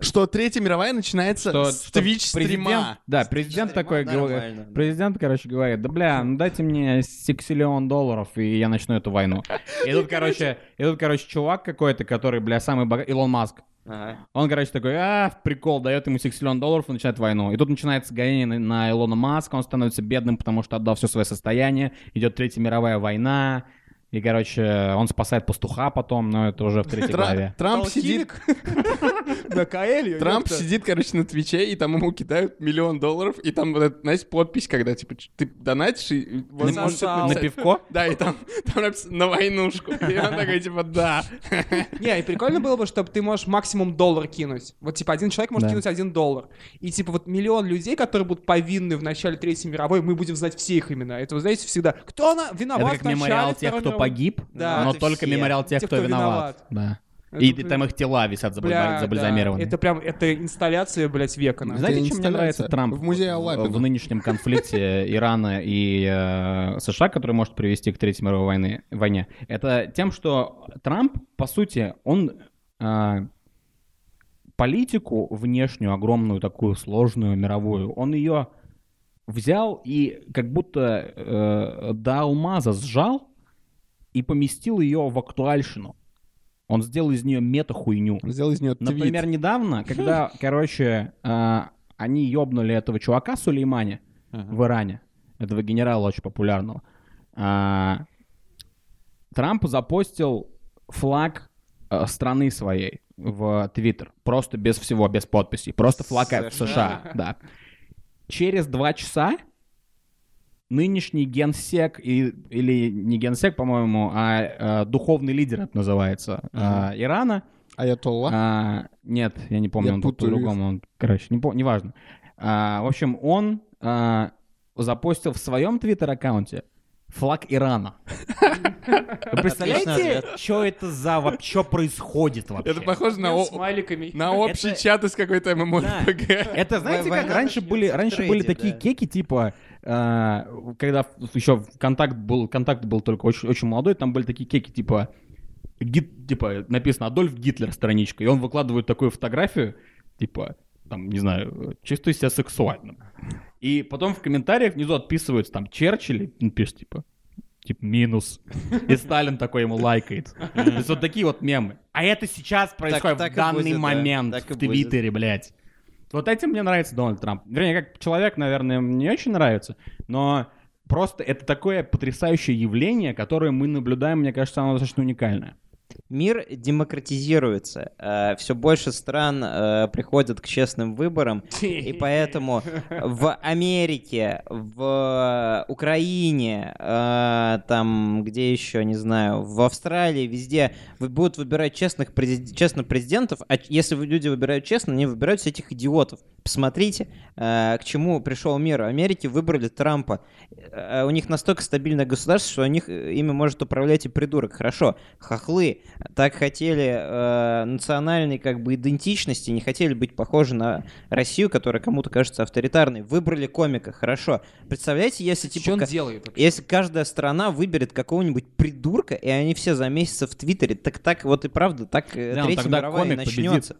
Speaker 1: Что Третья мировая начинается
Speaker 2: Что,
Speaker 1: с
Speaker 2: президент- Да, президент
Speaker 4: Стрима
Speaker 2: такой говорит. Президент, короче, говорит, да бля, ну дайте мне сексиллион долларов, и я начну эту войну. И тут, короче, и тут, короче, чувак какой-то, который, бля, самый богатый, Илон Маск,
Speaker 4: Ага.
Speaker 2: Он, короче, такой, а, прикол, дает ему сексиллион долларов и начинает войну. И тут начинается гонение на, на Илона Маска, он становится бедным, потому что отдал все свое состояние. Идет Третья мировая война. И, короче, он спасает пастуха потом, но это уже в третьей
Speaker 1: Тра-
Speaker 2: главе.
Speaker 1: Трамп сидит,
Speaker 3: На Каэлью.
Speaker 1: Трамп сидит, короче, на Твиче, и там ему кидают миллион долларов, и там, вот эта, знаете, подпись, когда, типа, ты донатишь, и вот
Speaker 3: На-
Speaker 2: пивко?
Speaker 1: Да, и там, там написано «на войнушку». И он такой, типа, да.
Speaker 3: Не, и прикольно было бы, чтобы ты можешь максимум доллар кинуть. Вот, типа, один человек может кинуть один доллар. И, типа, вот миллион людей, которые будут повинны в начале Третьей мировой, мы будем знать все их имена. Это, вы знаете, всегда. Кто на... виноват в начале
Speaker 2: тех,
Speaker 3: Второй
Speaker 2: кто
Speaker 3: мировой?
Speaker 2: Погиб,
Speaker 3: Да.
Speaker 2: но только
Speaker 4: все.
Speaker 2: мемориал тех,
Speaker 3: Те,
Speaker 2: кто
Speaker 3: кто
Speaker 2: виноват.
Speaker 3: виноват.
Speaker 2: Да.
Speaker 3: Это,
Speaker 2: И
Speaker 3: блин,
Speaker 2: там их тела висят
Speaker 3: бля,
Speaker 2: забальзамированы.
Speaker 3: да, Это прям, это инсталляция, блядь, века. нахуй.
Speaker 2: Знаете, чем мне нравится Трамп
Speaker 1: В музее Алабина.
Speaker 2: в нынешнем конфликте Ирана и э, США, который может привести к Третьей мировой войны, войне? Это тем, что Трамп, по сути, он э, политику внешнюю, огромную такую сложную, мировую, он ее взял и как будто э, до алмаза сжал и поместил ее в актуальщину. Он сделал из нее мета-хуйню.
Speaker 1: Сделал из нее твит.
Speaker 2: Например, недавно, когда, короче, а, они ёбнули этого чувака Сулеймани в Иране, этого генерала очень популярного, а, Трамп запостил флаг а, страны своей в Твиттер. Просто без всего, без подписей. Просто флаг
Speaker 4: США.
Speaker 2: США, да. Через два часа нынешний генсек, и, или не генсек, по-моему, а, а, духовный лидер это называется, а, Ирана,
Speaker 1: Аятолла.
Speaker 2: а, нет, я не помню,
Speaker 1: Я
Speaker 2: он по-другому. Он, короче, не помню, неважно. А, в общем, он а, запостил в своем твиттер-аккаунте флаг Ирана. Вы представляете, что это за вообще происходит вообще?
Speaker 1: Это похоже на, о-
Speaker 3: смайликами.
Speaker 1: на общий
Speaker 2: Это-
Speaker 1: чат из какой-то ММО-РПГ.
Speaker 2: Это знаете, как раньше были, раньше были такие
Speaker 4: да.
Speaker 2: кеки, типа, когда еще контакт был, контакт был только очень, очень молодой, там были такие кеки, типа, Гит- типа, написано Адольф Гитлер страничка, и он выкладывает такую фотографию, типа, там, не знаю, чувствую себя сексуальным. И потом в комментариях внизу отписываются там Черчилль, пишет, типа, типа, минус. И Сталин такой ему лайкает. То есть вот такие вот мемы. А это сейчас происходит
Speaker 4: так
Speaker 2: в
Speaker 4: и
Speaker 2: данный
Speaker 4: будет, да.
Speaker 2: момент
Speaker 4: Так и
Speaker 2: в
Speaker 4: будет.
Speaker 2: Твиттере, блядь. Вот этим мне нравится Дональд Трамп. Вернее, как человек, наверное, не очень нравится, но просто это такое потрясающее явление, которое мы наблюдаем, мне кажется, оно достаточно уникальное.
Speaker 4: Мир демократизируется. Все больше стран э, приходят к честным выборам. И поэтому в Америке, в Украине, э, там, где еще, не знаю, в Австралии, везде будут выбирать честных честных президентов, а если люди выбирают честно, они выбирают всех этих идиотов. Посмотрите, э, к чему пришел мир. В Америке выбрали Трампа. Э, У них настолько стабильное государство, что у них э, ими может управлять и придурок. Хорошо, хохлы так хотели национальной как бы идентичности, не хотели быть похожи на Россию, которая кому-то кажется авторитарной. Выбрали комика, хорошо. Представляете, если
Speaker 3: Что
Speaker 4: типа...
Speaker 3: он
Speaker 4: ка-
Speaker 3: делает? вообще?
Speaker 4: Если каждая страна выберет какого-нибудь придурка, и они все замесятся в Твиттере, так так вот и правда, так
Speaker 2: Да,
Speaker 4: Третья мировая
Speaker 2: комик победит.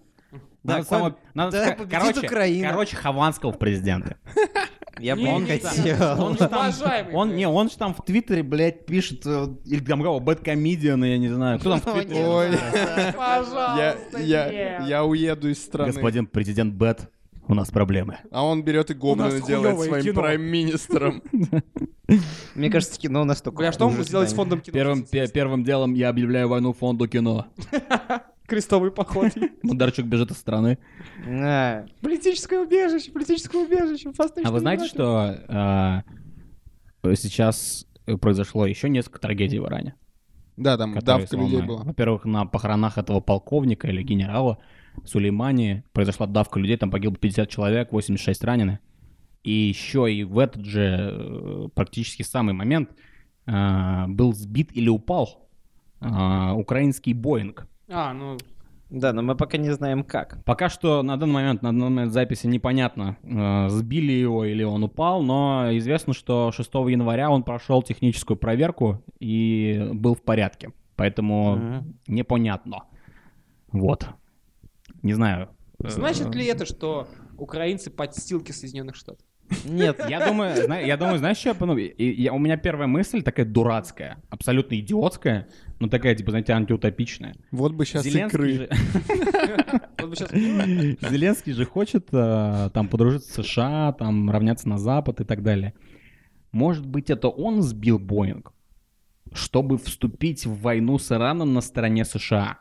Speaker 4: Да,
Speaker 2: Надо, само- надо
Speaker 4: да,
Speaker 2: короче,
Speaker 4: Украина.
Speaker 2: короче, Хованского в президенты.
Speaker 4: Я бы
Speaker 3: так.
Speaker 4: хотел.
Speaker 2: Он же там, он, не, он же там в Твиттере, блядь, пишет, э, или там кого, Бэткомедиан, я не знаю, кто там в Твиттере?
Speaker 1: Ой.
Speaker 3: Пожалуйста,
Speaker 1: я, уеду из страны.
Speaker 2: Господин президент Бэт, у нас проблемы.
Speaker 1: А он берет и Гоблина
Speaker 3: нас
Speaker 1: делает своим прайм-министром.
Speaker 4: Мне кажется, кино настолько
Speaker 3: Бля, что мы
Speaker 4: хуже
Speaker 3: сделать с фондом кино?
Speaker 2: Первым, пе- первым делом я объявляю войну фонду кино.
Speaker 3: Крестовый поход.
Speaker 2: Мударчук бежит из страны.
Speaker 3: Политическое убежище, политическое убежище.
Speaker 2: А вы знаете, что э, сейчас произошло еще несколько трагедий в Иране?
Speaker 1: Да, там давка людей была.
Speaker 2: Во-первых, на похоронах этого полковника или генерала Сулеймани произошла давка людей, там погибло 50 человек, 86 ранены. И еще и в этот же э, практически самый момент э, был сбит или упал украинский Боинг.
Speaker 3: А, ну,
Speaker 4: Да, но мы пока не знаем как.
Speaker 2: Пока что на данный момент, на данный момент записи непонятно, э, сбили его или он упал, но известно, что 6 января он прошел техническую проверку и был в порядке. Поэтому
Speaker 4: Мгм.
Speaker 2: непонятно. Вот. Не знаю. Э,
Speaker 3: значит ли это, что украинцы подстилки Соединенных Штатов?
Speaker 4: Нет,
Speaker 2: Я думаю, зна- я думаю, знаешь, что я подумал? И- и я- у меня первая мысль такая дурацкая, абсолютно идиотская, но такая, типа, знаете, антиутопичная.
Speaker 1: Вот бы сейчас
Speaker 2: Зеленский
Speaker 1: икры.
Speaker 2: же,
Speaker 3: Вот бы сейчас...
Speaker 2: Зеленский же хочет э, там подружиться с США, там равняться на Запад и так далее. Может быть, это он сбил Боинг, чтобы вступить в войну с Ираном на стороне США.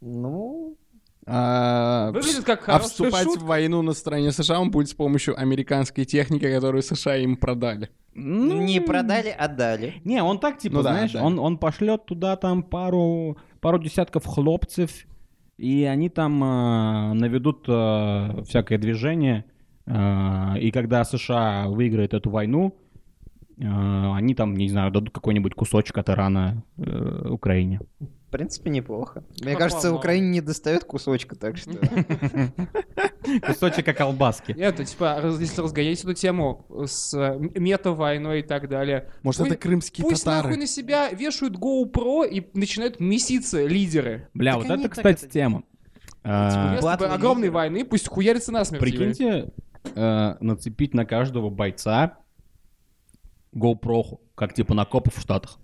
Speaker 4: ну,
Speaker 1: А,
Speaker 3: Выглядит как
Speaker 1: а вступать
Speaker 3: шутка.
Speaker 1: в войну на стороне США он будет с помощью американской техники, которую США им продали.
Speaker 2: Ну,
Speaker 4: не продали, отдали.
Speaker 2: Не, он так, типа,
Speaker 1: Ну да,
Speaker 2: знаешь,
Speaker 1: да.
Speaker 2: Он, он пошлет туда там пару, пару десятков хлопцев, и они там э, наведут э, всякое движение. э, и когда США выиграет эту войну, э, они там, не знаю, дадут какой-нибудь кусочек от Ирана э, Украине.
Speaker 4: В принципе, неплохо. Мне
Speaker 3: Как
Speaker 4: кажется,
Speaker 3: вам,
Speaker 4: Украине не достает кусочка, так что...
Speaker 2: Кусочек колбаски.
Speaker 3: Нет, то, типа, если разгонять эту тему с э, мета-войной и так далее.
Speaker 1: Может, это крымские
Speaker 3: Пусть
Speaker 1: татары?
Speaker 3: нахуй на себя вешают GoPro и начинают меситься лидеры.
Speaker 2: Бля, вот это, кстати, тема.
Speaker 3: Типа,
Speaker 2: А,
Speaker 3: огромной войны пусть хуярится насмерть.
Speaker 2: Прикиньте, э, нацепить на каждого бойца GoPro, как типа на копов в Штатах,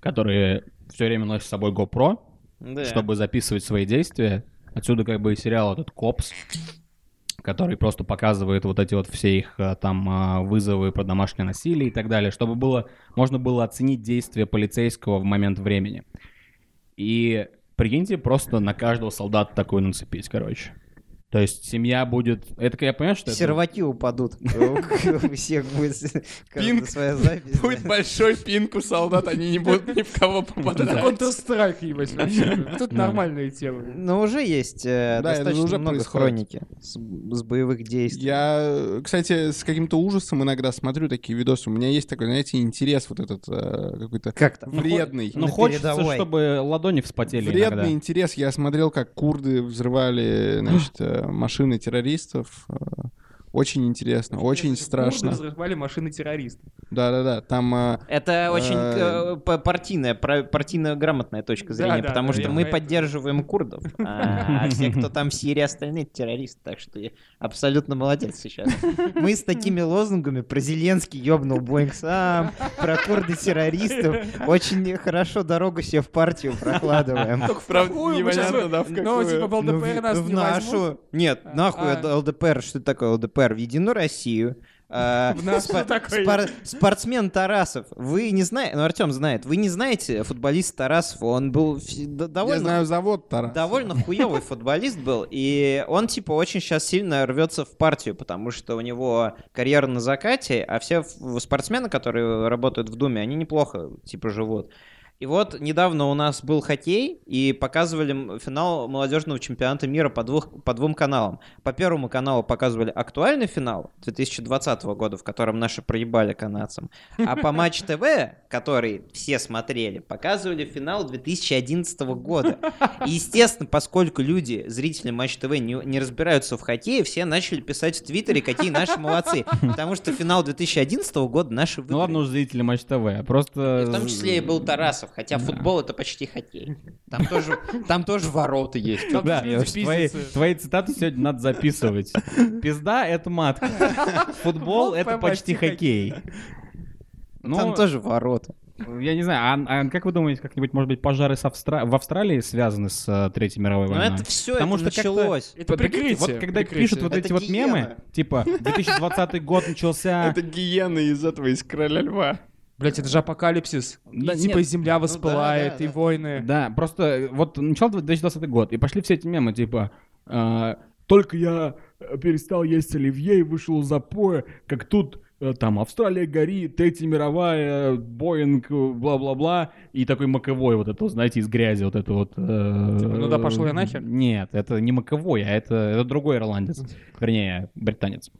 Speaker 2: которые все время носят с собой GoPro,
Speaker 4: Да.
Speaker 2: чтобы записывать свои действия. Отсюда как бы и сериал этот «Копс», который просто показывает вот эти вот все их а, там а, вызовы про домашнее насилие и так далее, чтобы было, можно было оценить действия полицейского в момент времени. И прикиньте, просто на каждого солдата такой нацепить, короче. То есть семья будет... Это я понимаю, что это...
Speaker 4: Серваки упадут. У всех будет
Speaker 1: Пинг.
Speaker 4: своя запись.
Speaker 1: Будет большой пинк у солдат, они не будут ни в кого
Speaker 3: Это
Speaker 1: попадать.
Speaker 3: Counter-Strike, ебать, вообще. Вот это нормальная тема.
Speaker 4: Но уже есть э,
Speaker 1: Да, это
Speaker 4: достаточно
Speaker 1: уже
Speaker 4: много
Speaker 1: происходит.
Speaker 4: хроники с с боевых действий.
Speaker 1: Я, кстати, с каким-то ужасом иногда смотрю такие видосы. У меня есть такой, знаете, интерес вот этот э, какой-то вредный.
Speaker 2: Ну,
Speaker 4: На
Speaker 2: хочется,
Speaker 4: передовой.
Speaker 2: чтобы ладони вспотели
Speaker 1: Вредный
Speaker 2: иногда.
Speaker 1: интерес. Я смотрел, как курды взрывали, значит, э, машины террористов. Э, Очень интересно, очень
Speaker 3: Курды
Speaker 1: страшно.
Speaker 3: взрывали машины террористов.
Speaker 1: Да-да-да, там... э,
Speaker 4: Это очень
Speaker 1: Э,
Speaker 4: э, партийная, про- партийно-грамотная точка зрения,
Speaker 3: да,
Speaker 4: потому
Speaker 3: да,
Speaker 4: что мы
Speaker 3: поэтому.
Speaker 4: поддерживаем курдов, а а все, кто там в Сирии, остальные террористы, так что я абсолютно молодец сейчас. Мы с такими лозунгами про Зеленский ёбнул Боинг сам, про курды террористов, очень хорошо дорогу себе в партию прокладываем.
Speaker 3: Только в какую
Speaker 1: непонятно, да, в
Speaker 3: Ну,
Speaker 1: какую.
Speaker 3: типа, в
Speaker 4: Ну,
Speaker 3: ЛДПр
Speaker 4: в-
Speaker 3: нас не
Speaker 4: нашу. Нет,
Speaker 3: А,
Speaker 4: нахуй это ЛДПр. Что такое ЛДПр? В Единую Россию. А, спор- Спортсмен Тарасов. Вы не знаете, ну Артем знает, вы не знаете футболист Тарасов, он был
Speaker 1: Я
Speaker 4: довольно
Speaker 1: знаю завод Тарас.
Speaker 4: довольно хуёвый футболист был, и он, типа, очень сейчас сильно рвется в партию, потому что у него карьера на закате, а все спортсмены, которые работают в Думе, они неплохо, типа, живут. И вот недавно у нас был хоккей, и показывали финал молодежного чемпионата мира по, двух, по двум каналам. По первому каналу показывали актуальный финал 2020 года, в котором наши проебали канадцам. А по Матч ТВ, который все смотрели, показывали финал 2011 года. И, естественно, поскольку люди, зрители Матч ТВ, не, не разбираются в хоккее, все начали писать в Твиттере, какие наши молодцы. Потому что финал 2011 года наши
Speaker 2: Ну
Speaker 4: выиграли.
Speaker 2: ладно уж зрители Матч ТВ, просто...
Speaker 4: И в том числе и был Тарасов. Хотя футбол это почти хоккей. Там тоже, там тоже ворота есть.
Speaker 2: Да, твои, твои цитаты сегодня надо записывать. Пизда — это матка. Футбол — это почти хоккей. Ну,
Speaker 4: Там тоже ворота.
Speaker 2: я не знаю, а, а как вы думаете, как-нибудь, может быть, пожары с Австра- в Австралии связаны с э, Третьей мировой
Speaker 4: Но
Speaker 2: войной?
Speaker 4: это все,
Speaker 2: Потому
Speaker 4: это
Speaker 2: что
Speaker 4: началось.
Speaker 3: Это прикрытие.
Speaker 2: Вот когда
Speaker 3: прикрытие.
Speaker 2: пишут вот
Speaker 4: Это
Speaker 2: эти вот
Speaker 4: гиена.
Speaker 2: мемы, типа 2020 год начался...
Speaker 1: Это гиены из этого, из Короля Льва.
Speaker 3: Блять, это же апокалипсис.
Speaker 2: Да
Speaker 3: и типа
Speaker 2: нет.
Speaker 3: земля воспылает,
Speaker 4: Ну да,
Speaker 3: и
Speaker 4: да.
Speaker 3: войны.
Speaker 2: Да, просто вот начал 2020 год, и пошли все эти мемы, типа, э, только я э, перестал есть оливье и вышел из запоя, как тут э, там Австралия горит, Третья мировая, Боинг, бла-бла-бла, и такой маковой вот это, знаете, из грязи вот это вот. э,
Speaker 3: ну да пошел я нахер?
Speaker 2: Нет, это не маковой, а это, это другой ирландец, вернее, британец.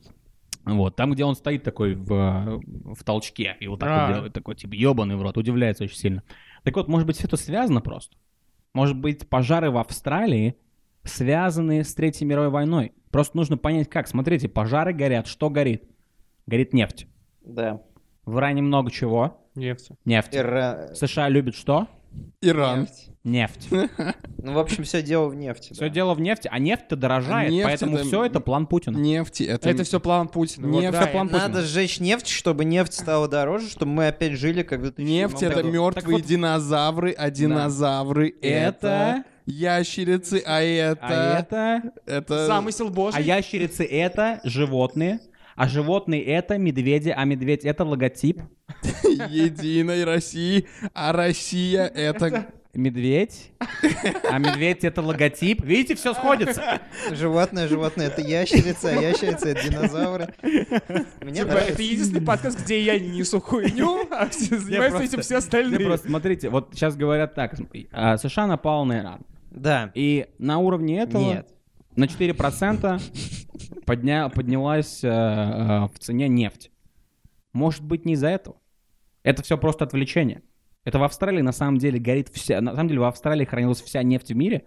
Speaker 2: Вот, там, где он стоит такой в, в толчке и вот так
Speaker 3: А.
Speaker 2: вот делает, такой, типа, ебаный в рот, удивляется очень сильно. Так вот, может быть, все это связано просто? Может быть, пожары в Австралии связаны с Третьей мировой войной? Просто нужно понять, как. Смотрите, пожары горят, что горит? Горит нефть.
Speaker 4: Да.
Speaker 2: В Иране много чего?
Speaker 3: Нефть.
Speaker 2: Нефть.
Speaker 4: Ира-
Speaker 2: США любит что?
Speaker 1: Иран.
Speaker 4: Нефть.
Speaker 2: Нефть.
Speaker 4: Ну, в общем, все дело в нефти.
Speaker 2: Все
Speaker 4: да.
Speaker 2: дело в нефти, а нефть-то дорожает,
Speaker 1: Нефть
Speaker 2: поэтому
Speaker 1: это-
Speaker 2: все это план Путина.
Speaker 1: Нефти это...
Speaker 3: Это все план Путина. Вот,
Speaker 1: Нефть,
Speaker 3: да,
Speaker 2: план
Speaker 3: и-
Speaker 2: Путина.
Speaker 4: Надо сжечь нефть, чтобы нефть стала дороже, чтобы мы опять жили как в 2007
Speaker 1: Нефть это
Speaker 4: году.
Speaker 1: мертвые
Speaker 2: вот-
Speaker 1: динозавры, а динозавры это...
Speaker 2: Это-
Speaker 1: Ящерицы, а это...
Speaker 2: А это...
Speaker 1: это...
Speaker 3: Замысел
Speaker 2: А
Speaker 3: божий.
Speaker 2: ящерицы это животные, а животные это медведи, а медведь это логотип.
Speaker 1: Единой России, а Россия это...
Speaker 2: Медведь, а медведь это логотип. Видите, все сходится.
Speaker 4: Животное, животное, это ящерица, а ящерица это динозавры. Мне
Speaker 3: Типа, это единственный подкаст, где я не несу хуйню, а все занимаются
Speaker 2: просто-
Speaker 3: этим все остальные.
Speaker 2: просто смотрите, вот сейчас говорят так. а, США напал на Иран.
Speaker 4: Да.
Speaker 2: И на уровне этого
Speaker 4: Нет.
Speaker 2: на 4% подня, поднялась э, э, в цене нефть. Может быть, не из-за этого. Это все просто отвлечение. Это в Австралии на самом деле горит вся... На самом деле в Австралии хранилась вся нефть в мире,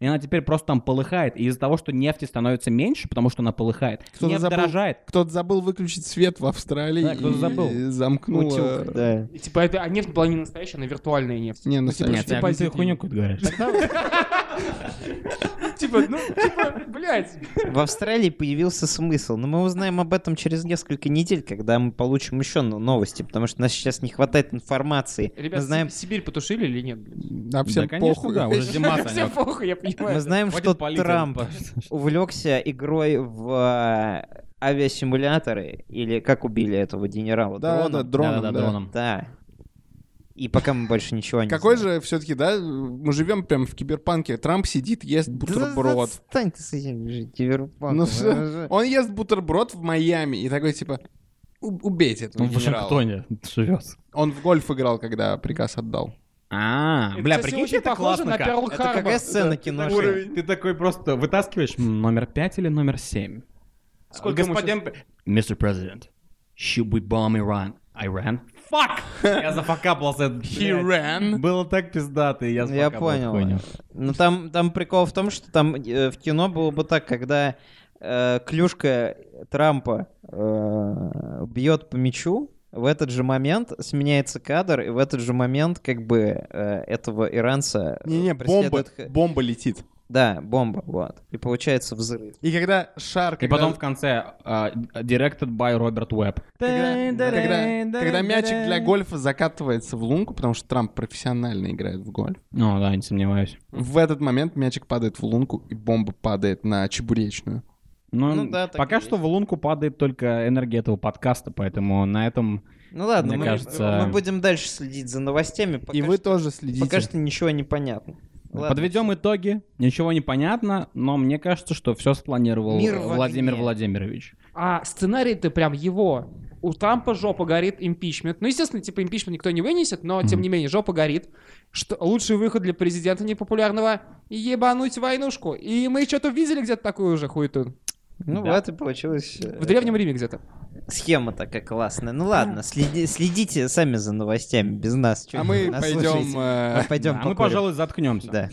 Speaker 2: и она теперь просто там полыхает. И из-за того, что нефти становится меньше, потому что она полыхает,
Speaker 1: Кто-то
Speaker 2: нефть
Speaker 1: забыл-
Speaker 2: дорожает.
Speaker 1: Кто-то забыл выключить свет в Австралии
Speaker 2: Да, кто-то
Speaker 1: и
Speaker 2: забыл.
Speaker 1: замкнул...
Speaker 4: Утюг, да.
Speaker 3: И, Типа, это, а нефть была не настоящая, она виртуальная нефть.
Speaker 1: Не,
Speaker 3: Ну, типа.
Speaker 2: Нет, ты
Speaker 3: её.
Speaker 2: хуйню какую-то говоришь.
Speaker 3: Типа, ну, типа, блядь.
Speaker 4: В Австралии появился смысл, но мы узнаем об этом через несколько недель, когда мы получим еще но- новости, потому что у нас сейчас не хватает информации.
Speaker 3: Ребят,
Speaker 4: мы знаем,
Speaker 3: Си- Сибирь потушили или нет?
Speaker 1: Да, всем
Speaker 2: да, конечно,
Speaker 1: похуй.
Speaker 2: да, уже зима,
Speaker 3: Всем похуй, я понимаю.
Speaker 4: мы знаем, что Трамп увлекся игрой в э, авиасимуляторы, или как убили этого генерала?
Speaker 1: Да, да,
Speaker 4: Дроном?
Speaker 1: дроном,
Speaker 2: Да-да-да,
Speaker 1: да.
Speaker 2: дроном.
Speaker 4: Да. И пока мы больше ничего не
Speaker 1: Какой
Speaker 4: знаем.
Speaker 1: же все-таки, да, мы живем прям в киберпанке. Трамп сидит, ест
Speaker 4: Да
Speaker 1: бутерброд.
Speaker 4: Отстань ты с этим киберпанком.
Speaker 1: Ну
Speaker 4: же-
Speaker 1: Он ест бутерброд в Майами и такой типа, «У- убейте этого
Speaker 2: Он в
Speaker 1: генерала».
Speaker 2: Вашингтоне живет.
Speaker 1: Он в гольф играл, когда приказ отдал.
Speaker 2: А,
Speaker 3: Это,
Speaker 2: бля, прикинь,
Speaker 3: очень
Speaker 2: это
Speaker 3: похоже на. Перл
Speaker 4: Это какая сцена
Speaker 2: Да,
Speaker 4: киношная?
Speaker 2: Ты такой просто вытаскиваешь номер 5 или номер 7.
Speaker 3: Сколько ему
Speaker 2: Господин... Mr. President, should we bomb Iran? Iran? Fuck! Я зафакапался.
Speaker 1: He ran.
Speaker 2: Было так пиздато, и я
Speaker 4: Я
Speaker 2: хуйню.
Speaker 4: понял. Ну там, там прикол в том, что там э, в кино было бы так, когда э, клюшка Трампа э, бьет по мячу, в этот же момент сменяется кадр, и в этот же момент как бы э, этого иранца
Speaker 1: Не-не, бомба, бомба летит.
Speaker 4: Да, бомба, вот. И получается взрыв.
Speaker 1: И когда шар...
Speaker 2: И
Speaker 1: когда-
Speaker 2: потом в конце а, directed by Роберт Уэбб.
Speaker 1: Когда, когда- когда мячик для гольфа закатывается в лунку, потому что Трамп профессионально играет в гольф,
Speaker 2: Ну да, не сомневаюсь.
Speaker 1: в этот момент мячик падает в лунку, и бомба падает на чебуречную.
Speaker 2: Ну,
Speaker 4: Ну да,
Speaker 2: пока
Speaker 4: и
Speaker 2: что
Speaker 4: есть.
Speaker 2: в лунку падает только энергия этого подкаста, поэтому на этом...
Speaker 4: Ну ладно,
Speaker 2: Мне
Speaker 4: мы,
Speaker 2: кажется-
Speaker 4: мы будем дальше следить за новостями. Пока
Speaker 1: и вы
Speaker 4: что,
Speaker 1: тоже следите.
Speaker 4: Пока что ничего не понятно. Ладно.
Speaker 2: Подведем итоги. Ничего не понятно, но мне кажется, что все спланировал
Speaker 4: Мир
Speaker 2: Владимир
Speaker 4: огне.
Speaker 2: Владимирович.
Speaker 3: А сценарий-то прям его. У Трампа жопа горит, импичмент. Ну, естественно, типа импичмент никто не вынесет, но, тем не менее, жопа горит. Что лучший выход для президента непопулярного — ебануть войнушку. И мы что-то видели где-то такую же хуету.
Speaker 4: Ну
Speaker 2: Да.
Speaker 4: вот и получилось. э,
Speaker 3: В Древнем Риме где-то.
Speaker 4: Схема такая классная. Ну ладно, следи- следите сами за новостями без нас.
Speaker 1: А мы пойдем... э,
Speaker 4: Мы пойдем
Speaker 2: а мы,
Speaker 4: покурим.
Speaker 2: пожалуй, заткнемся.
Speaker 4: Да.